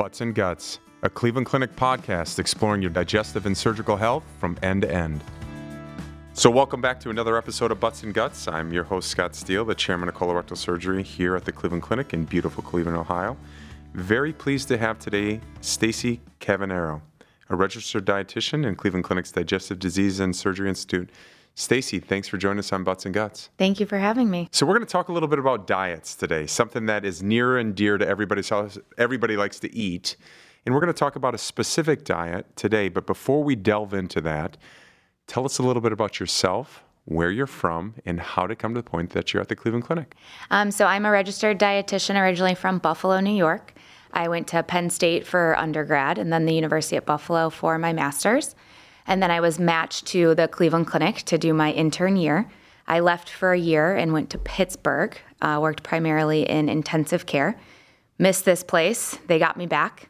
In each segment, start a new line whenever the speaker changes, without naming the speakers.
Butts and Guts, a Cleveland Clinic podcast exploring your digestive and surgical health from end to end. So, welcome back to another episode of Butts and Guts. I'm your host, Scott Steele, the chairman of colorectal surgery here at the Cleveland Clinic in beautiful Cleveland, Ohio. Very pleased to have today Stacy Cavagnaro, a registered dietitian in Cleveland Clinic's Digestive Disease and Surgery Institute. Stacy, thanks for joining us on Butts and Guts.
Thank you for having me.
So we're going to talk a little bit about diets today, something that is near and dear to everybody's house. Everybody likes to eat. And we're going to talk about a specific diet today. But before we delve into that, tell us a little bit about yourself, where you're from, and how to come to the point that you're at the Cleveland Clinic.
Um, so I'm a registered dietitian originally from Buffalo, New York. I went to Penn State for undergrad and then the University at Buffalo for my master's. And then I was matched to the Cleveland Clinic to do my intern year. I left for a year and went to Pittsburgh, uh, worked primarily in intensive care. Missed this place, they got me back.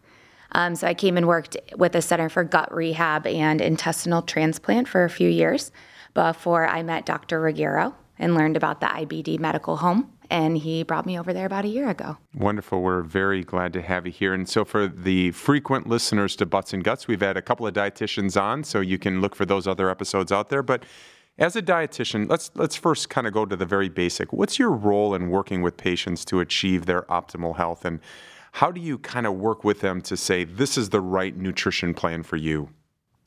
Um, so I came and worked with the Center for Gut Rehab and Intestinal Transplant for a few years before I met Dr. Regueiro and learned about the IBD medical home and he brought me over there about a year ago.
Wonderful. We're very glad to have you here. And so, for the frequent listeners to Butts and Guts, we've had a couple of dietitians on, so you can look for those other episodes out there. But as a dietitian, let's let's first kind of go to the very basic. What's your role in working with patients to achieve their optimal health, and how do you kind of work with them to say this is the right nutrition plan for you?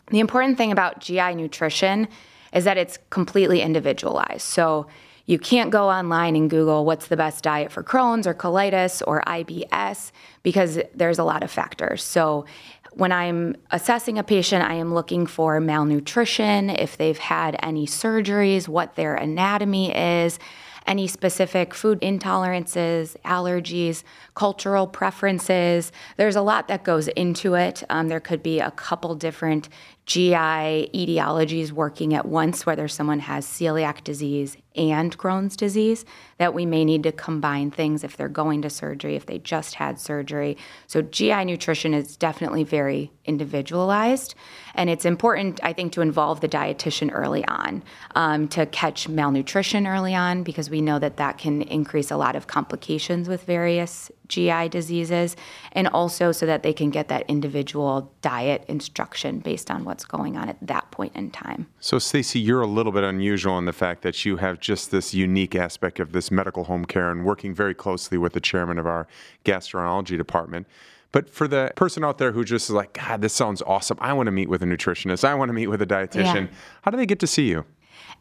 The important thing about GI nutrition is that it's completely individualized. So you can't go online and Google what's the best diet for Crohn's or colitis or IBS because there's a lot of factors. So when I'm assessing a patient, I am looking for malnutrition, if they've had any surgeries, what their anatomy is, any specific food intolerances, allergies, cultural preferences. There's a lot that goes into it. Um, there could be a couple different GI etiologies working at once, whether someone has celiac disease and Crohn's disease, that we may need to combine things if they're going to surgery, if they just had surgery. So, GI nutrition is definitely very individualized. And it's important, I think, to involve the dietitian early on um, to catch malnutrition early on because we know that that can increase a lot of complications with various GI diseases, and also so that they can get that individual diet instruction based on what's going on at that point in time.
So, Stacy, you're a little bit unusual in the fact that you have just this unique aspect of this medical home care and working very closely with the chairman of our gastroenterology department. But for the person out there who just is like, God, this sounds awesome. I want to meet with a nutritionist. I want to meet with a dietitian. Yeah. How do they get to see you?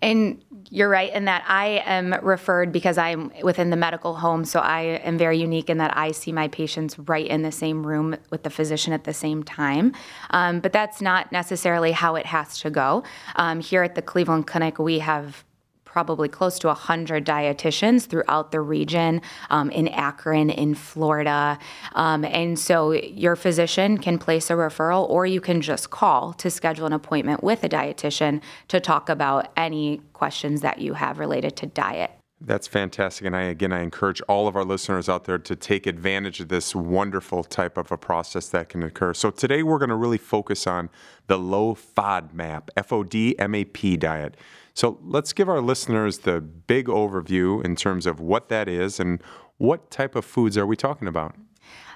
And you're right in that I am referred because I'm within the medical home. So I am very unique in that I see my patients right in the same room with the physician at the same time. Um, but that's not necessarily how it has to go. Um, here at the Cleveland Clinic, we have probably close to 100 dietitians throughout the region um, in Akron, in Florida. Um, and so your physician can place a referral or you can just call to schedule an appointment with a dietitian to talk about any questions that you have related to diet.
That's fantastic. And I, again, I encourage all of our listeners out there to take advantage of this wonderful type of a process that can occur. So today we're going to really focus on the low FODMAP, F O D M A P diet. So let's give our listeners the big overview in terms of what that is and what type of foods are we talking about?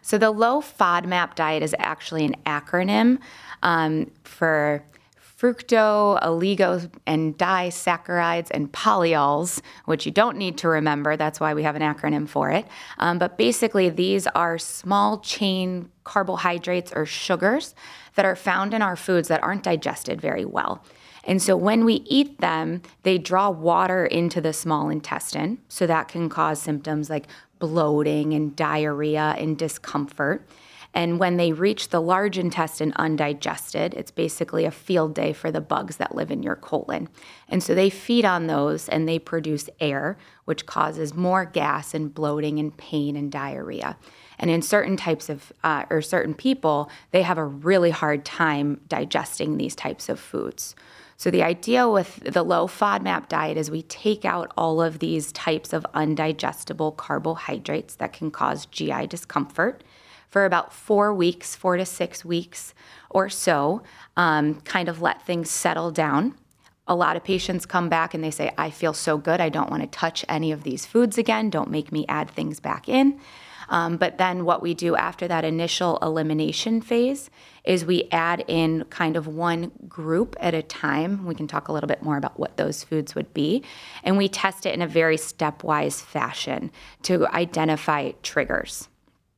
So the low FODMAP diet is actually an acronym um, for fructo, oligo, and disaccharides and polyols, which you don't need to remember. That's why we have an acronym for it. Um, but basically, these are small chain carbohydrates or sugars that are found in our foods that aren't digested very well. And so when we eat them, they draw water into the small intestine. So that can cause symptoms like bloating and diarrhea and discomfort. And when they reach the large intestine undigested, it's basically a field day for the bugs that live in your colon. And so they feed on those and they produce air, which causes more gas and bloating and pain and diarrhea. And in certain types of, uh, or certain people, they have a really hard time digesting these types of foods. So, the idea with the low FODMAP diet is we take out all of these types of undigestible carbohydrates that can cause GI discomfort for about four weeks, four to six weeks or so, um, kind of let things settle down. A lot of patients come back and they say, I feel so good. I don't want to touch any of these foods again. Don't make me add things back in. Um, but then what we do after that initial elimination phase is we add in kind of one group at a time. We can talk a little bit more about what those foods would be. And we test it in a very stepwise fashion to identify triggers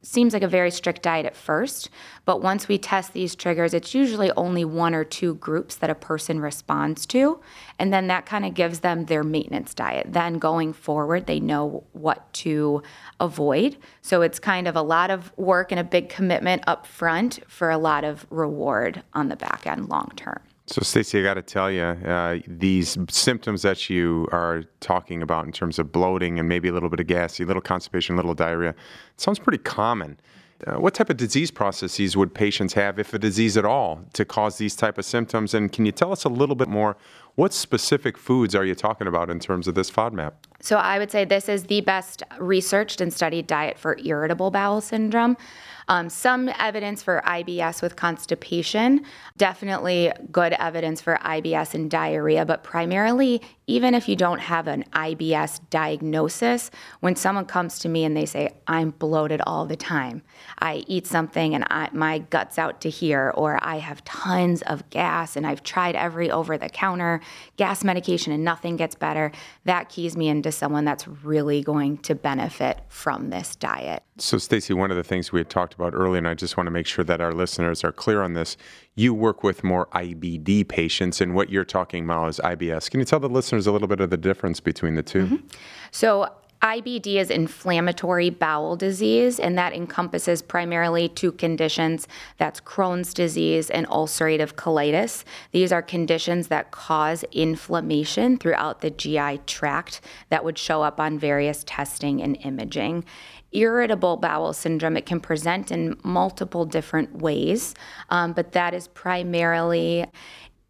seems like a very strict diet at first, but once we test these triggers, it's usually only one or two groups that a person responds to. And then that kind of gives them their maintenance diet. Then going forward, they know what to avoid. So it's kind of a lot of work and a big commitment up front for a lot of reward on the back end long term.
So, Stacy, I got to tell you, uh, these symptoms that you are talking about in terms of bloating and maybe a little bit of gassy, a little constipation, a little diarrhea, sounds pretty common. Uh, what type of disease processes would patients have, if a disease at all, to cause these type of symptoms? And can you tell us a little bit more? What specific foods are you talking about in terms of this FODMAP?
So I would say this is the best researched and studied diet for irritable bowel syndrome. Um, some evidence for IBS with constipation, definitely good evidence for IBS and diarrhea, but primarily, even if you don't have an IBS diagnosis, when someone comes to me and they say, I'm bloated all the time, I eat something and I, my gut's out to here, or I have tons of gas and I've tried every over the counter gas medication and nothing gets better, that keys me into someone that's really going to benefit from this diet.
So, Stacy, one of the things we had talked about earlier, and I just want to make sure that our listeners are clear on this. You work with more IBD patients, and what you're talking about is IBS. Can you tell the listeners a little bit of the difference between the 2 mm-hmm.
So, IBD is inflammatory bowel disease, and that encompasses primarily two conditions that's Crohn's disease and ulcerative colitis. These are conditions that cause inflammation throughout the GI tract that would show up on various testing and imaging irritable bowel syndrome, it can present in multiple different ways, um, but that is primarily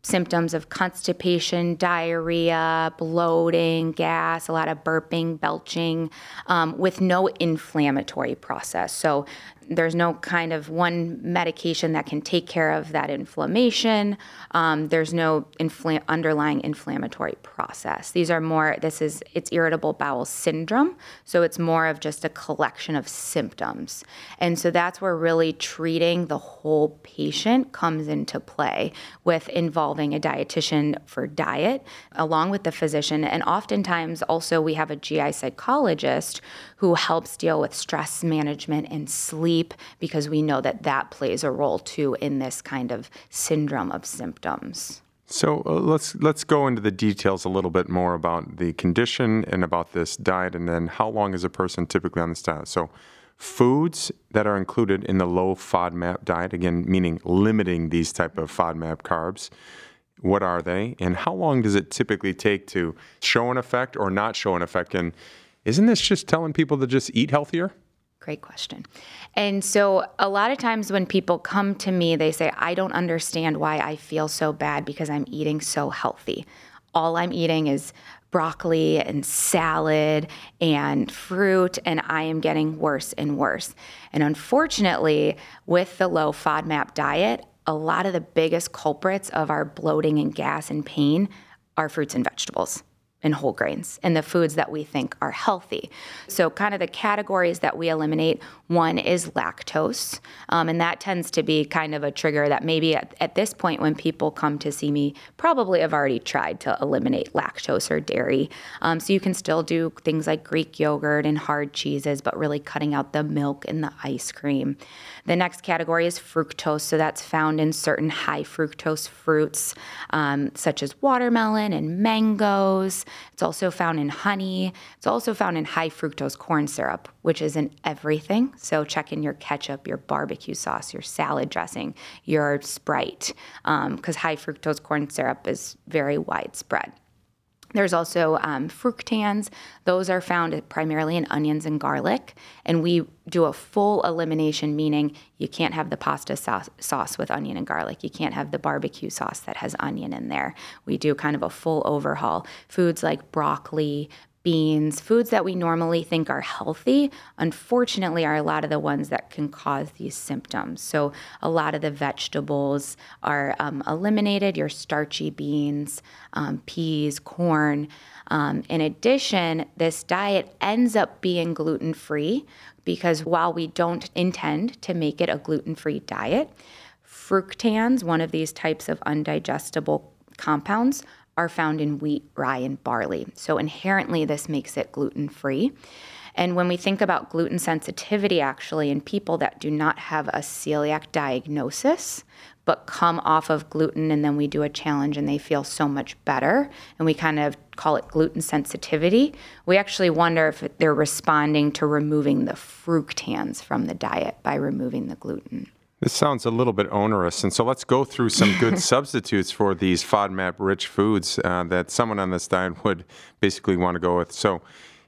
symptoms of constipation, diarrhea, bloating, gas, a lot of burping, belching, um, with no inflammatory process. So there's no kind of one medication that can take care of that inflammation. Um, there's no infl- underlying inflammatory process. These are more, this is, it's irritable bowel syndrome. So it's more of just a collection of symptoms. And so that's where really treating the whole patient comes into play with involving a dietitian for diet along with the physician. And oftentimes also we have a GI psychologist who helps deal with stress management and sleep because we know that that plays a role too in this kind of syndrome of symptoms.
So uh, let's let's go into the details a little bit more about the condition and about this diet, and then how long is a person typically on this diet? So, foods that are included in the low FODMAP diet, again, meaning limiting these type of FODMAP carbs. What are they, and how long does it typically take to show an effect or not show an effect? And isn't this just telling people to just eat healthier?
Great question. And so, a lot of times when people come to me, they say, I don't understand why I feel so bad because I'm eating so healthy. All I'm eating is broccoli and salad and fruit, and I am getting worse and worse. And unfortunately, with the low FODMAP diet, a lot of the biggest culprits of our bloating and gas and pain are fruits and vegetables and whole grains and the foods that we think are healthy. So, kind of the categories that we eliminate one is lactose, um, and that tends to be kind of a trigger that maybe at, at, this point when people come to see me, probably have already tried to eliminate lactose or dairy. Um, so, you can still do things like Greek yogurt and hard cheeses, but really cutting out the milk and the ice cream. The next category is fructose, so that's found in certain high fructose fruits, um, such as watermelon and mangoes. It's also found in honey. It's also found in high fructose corn syrup, which is in everything. So check in your ketchup, your barbecue sauce, your salad dressing, your Sprite, because um, high fructose corn syrup is very widespread. There's also um, fructans. Those are found primarily in onions and garlic. And we do a full elimination, meaning you can't have the pasta sauce, sauce, with onion and garlic. You can't have the barbecue sauce that has onion in there. We do kind of a full overhaul. Foods like broccoli, beans, foods that we normally think are healthy, unfortunately, are a lot of the ones that can cause these symptoms. So, a lot of the vegetables are um, eliminated your starchy beans, um, peas, corn. Um, in addition, this diet ends up being gluten free because while we don't intend to make it a gluten free diet, fructans, one of these types of undigestible compounds, are found in wheat, rye, and barley. So inherently, this makes it gluten free. And when we think about gluten sensitivity, actually, in people that do not have a celiac diagnosis, but come off of gluten and then we do a challenge and they feel so much better, and we kind of call it gluten sensitivity, we actually wonder if they're responding to removing the fructans from the diet by removing the gluten.
This sounds a little bit onerous, and so let's go through some good substitutes for these FODMAP-rich foods uh, that someone on this diet would basically want to go with. So,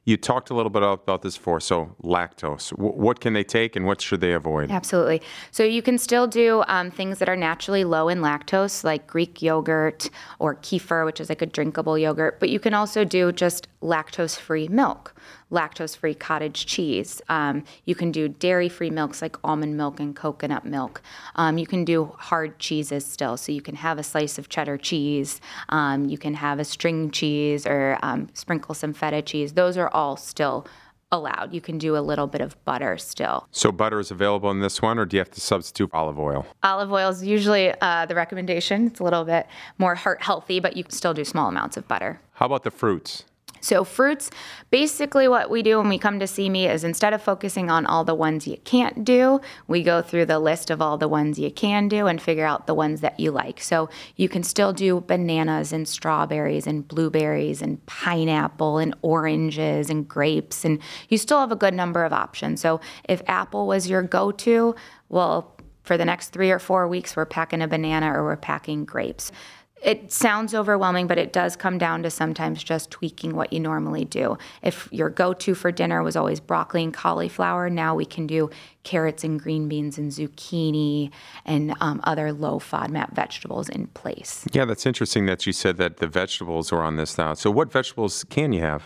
you talked a little bit about this before. So, lactose. W- what can they take, and what should they avoid?
Absolutely. So, you can still do um, things that are naturally low in lactose, like Greek yogurt or kefir, which is like a drinkable yogurt. But you can also do just lactose-free milk lactose free cottage cheese. Um, you can do dairy free milks like almond milk and coconut milk. Um, you can do hard cheeses still. So you can have a slice of cheddar cheese, um, you can have a string cheese, or um, sprinkle some feta cheese. Those are all still allowed. You can do a little bit of butter still.
So butter is available in this one, or do you have to substitute olive oil?
Olive oil is usually uh, the recommendation. It's a little bit more heart healthy, but you can still do small amounts of butter.
How about the fruits?
So, fruits, basically, what we do when we come to see me is instead of focusing on all the ones you can't do, we go through the list of all the ones you can do and figure out the ones that you like. So, you can still do bananas and strawberries and blueberries and pineapple and oranges and grapes, and you still have a good number of options. So, if apple was your go to, well, for the next three or four weeks, we're packing a banana or we're packing grapes it sounds overwhelming, but it does come down to sometimes just tweaking what you normally do. If your go to for dinner was always broccoli and cauliflower, now we can do carrots and green beans and zucchini and um, other low FODMAP vegetables in place.
Yeah, that's interesting that you said that the vegetables are on this now. So, what vegetables can you have?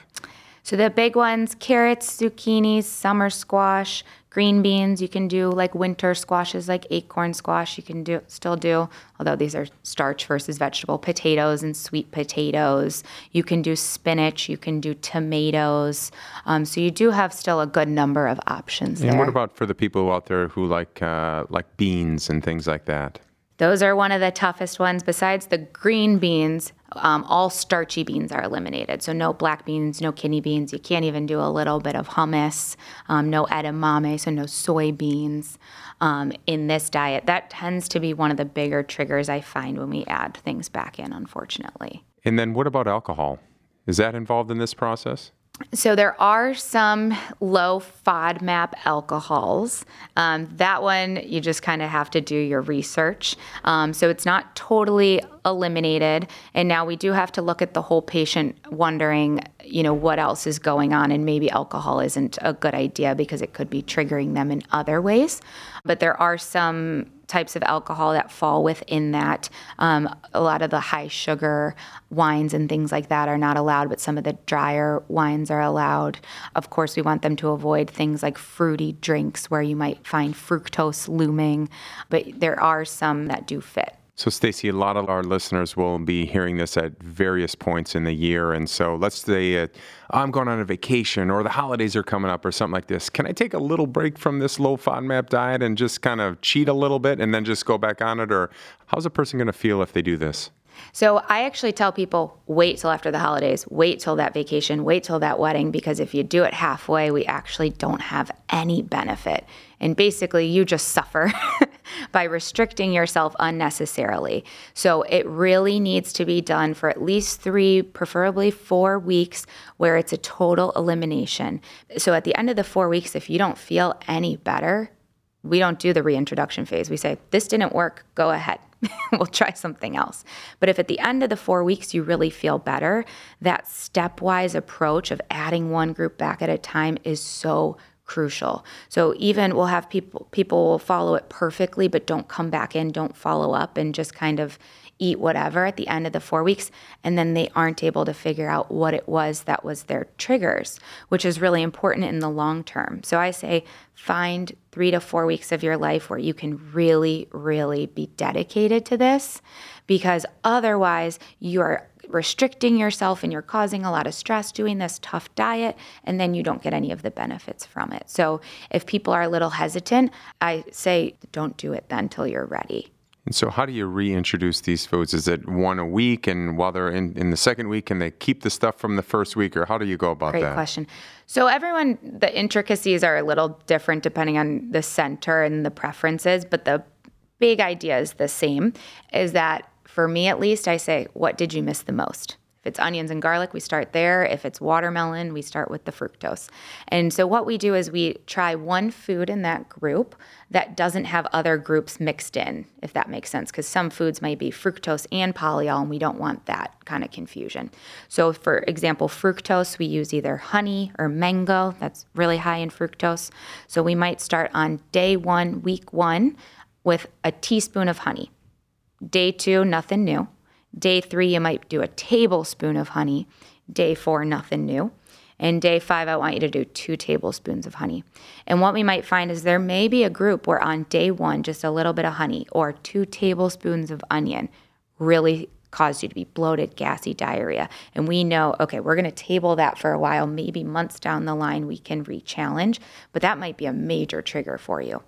So, the big ones carrots, zucchinis, summer squash, green beans. You can do like winter squashes, like acorn squash. You can do still do, although these are starch versus vegetable potatoes and sweet potatoes. You can do spinach. You can do tomatoes. Um, so you do have still a good number of options.
And
there.
what about for the people out there who like uh, like beans and things like that?
Those are one of the toughest ones. Besides the green beans, um, all starchy beans are eliminated. So no black beans, no kidney beans. You can't even do a little bit of hummus. Um, no edamame, so no soybeans um, in this diet. That tends to be one of the bigger triggers I find when we add things back in, unfortunately.
And then what about alcohol? Is that involved in this process?
So there are some low FODMAP alcohols. Um, that one you just kind of have to do your research. Um, so it's not totally eliminated, and now we do have to look at the whole patient, wondering, you know, what else is going on, and maybe alcohol isn't a good idea because it could be triggering them in other ways. But there are some types of alcohol that fall within that. Um, a lot of the high sugar wines and things like that are not allowed, but some of the drier wines are allowed. Of course, we want them to avoid things like fruity drinks where you might find fructose looming, but there are some that do fit.
So, Stacy, a lot of our listeners will be hearing this at various points in the year. And so, let's say uh, I'm going on a vacation or the holidays are coming up or something like this. Can I take a little break from this low FODMAP diet and just kind of cheat a little bit and then just go back on it? Or how's a person going to feel if they do this?
So I actually tell people wait till after the holidays, wait till that vacation, wait till that wedding, because if you do it halfway, we actually don't have any benefit. And basically, you just suffer by restricting yourself unnecessarily. So it really needs to be done for at least three, preferably four weeks, where it's a total elimination. So at the end of the four weeks, if you don't feel any better, we don't do the reintroduction phase. We say, this didn't work, go ahead. we'll try something else. But if at the end of the four weeks you really feel better, that stepwise approach of adding one group back at a time is so crucial. So even we'll have people people will follow it perfectly but don't come back in, don't follow up and just kind of eat whatever at the end of the 4 weeks and then they aren't able to figure out what it was that was their triggers, which is really important in the long term. So I say find 3 to 4 weeks of your life where you can really really be dedicated to this because otherwise you are restricting yourself and you're causing a lot of stress doing this tough diet, and then you don't get any of the benefits from it. So if people are a little hesitant, I say don't do it then until you're ready.
And so, how do you reintroduce these foods? Is it one a week? And while they're in, in the second week, can they keep the stuff from the first week? Or how do you go about
Great
that?
Great question. So, everyone, the intricacies are a little different depending on the center and the preferences, but the big idea is the same is that for me at least, I say, what did you miss the most? If it's onions and garlic, we start there. If it's watermelon, we start with the fructose. And so what we do is we try one food in that group that doesn't have other groups mixed in, if that makes sense, because some foods might be fructose and polyol, and we don't want that kind of confusion. So, for example, fructose, we use either honey or mango, that's really high in fructose. So, we might start on day one, week one, with a teaspoon of honey. Day two, nothing new. Day three, you might do a tablespoon of honey. Day four, nothing new. And day five, I want you to do two tablespoons of honey. And what we might find is there may be a group where on day one, just a little bit of honey or two tablespoons of onion really caused you to be bloated, gassy, diarrhea. And we know, okay, we're going to table that for a while. Maybe months down the line, we can re challenge, but that might be a major trigger for you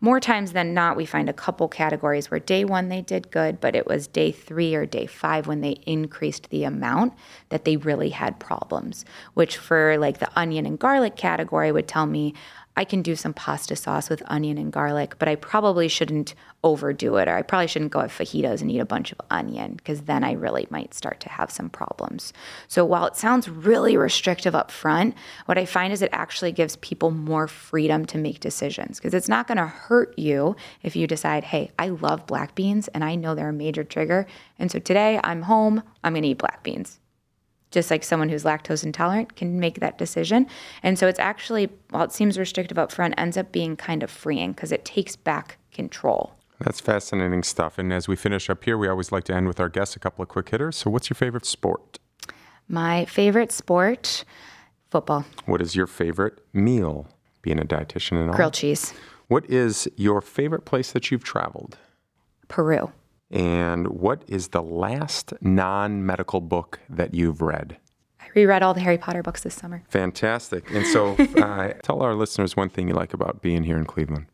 more times than not, we find a couple categories where day one they did good, but it was day three or day five when they increased the amount that they really had problems. Which, for like the onion and garlic category, would tell me, I can do some pasta sauce with onion and garlic, but I probably shouldn't overdo it, or I probably shouldn't go at fajitas and eat a bunch of onion because then I really might start to have some problems. So while it sounds really restrictive up front, what I find is it actually gives people more freedom to make decisions because it's not going to hurt you if you decide, hey, I love black beans and I know they're a major trigger. And so today I'm home, I'm going to eat black beans just like someone who's lactose intolerant can make that decision. And so it's actually, while it seems restrictive up front, ends up being kind of freeing because it takes back control.
That's fascinating stuff. And as we finish up here, we always like to end with our guests a couple of quick hitters. So, what's your favorite sport?
My favorite sport, football.
What is your favorite meal? Being a dietitian and all.
Grilled cheese.
What is your favorite place that you've traveled?
Peru.
And what is the last non medical book that you've read?
I reread all the Harry Potter books this summer.
Fantastic. And so uh, tell our listeners one thing you like about being here in Cleveland.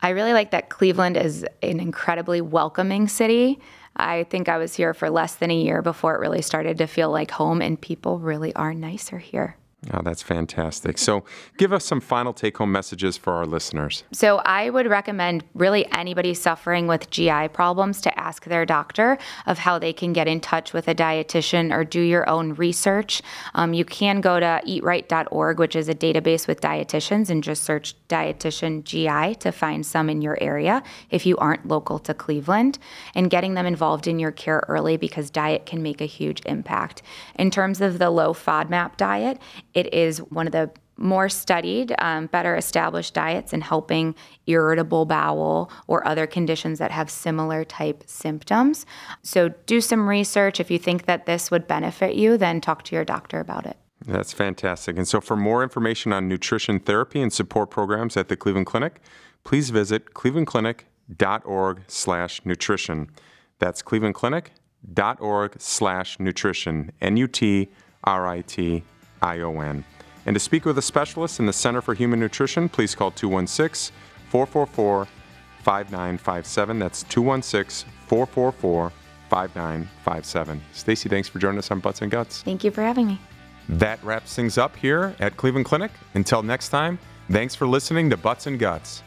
I really like that Cleveland is an incredibly welcoming city. I think I was here for less than a year before it really started to feel like home, and people really are nicer here.
Oh, that's fantastic. So, give us some final take home messages for our listeners.
So, I would recommend really anybody suffering with GI problems to ask their doctor of how they can get in touch with a dietitian or do your own research. Um, you can go to eatright.org, which is a database with dietitians, and just search dietitian GI to find some in your area if you aren't local to Cleveland, and getting them involved in your care early because diet can make a huge impact. In terms of the low FODMAP diet, it is one of the more studied, um, better established diets in helping irritable bowel or other conditions that have similar type symptoms. So, do some research. If you think that this would benefit you, then talk to your doctor about it.
That's fantastic. And so, for more information on nutrition therapy and support programs at the Cleveland Clinic, please visit clevelandclinic.org/nutrition. That's clevelandclinic.org/nutrition. N U T R I T ION. And to speak with a specialist in the Center for Human Nutrition, please call 216 444 5957. That's 216 444 5957. Stacy, thanks for joining us on Butts and Guts.
Thank you for having me.
That wraps things up here at Cleveland Clinic. Until next time, thanks for listening to Butts and Guts.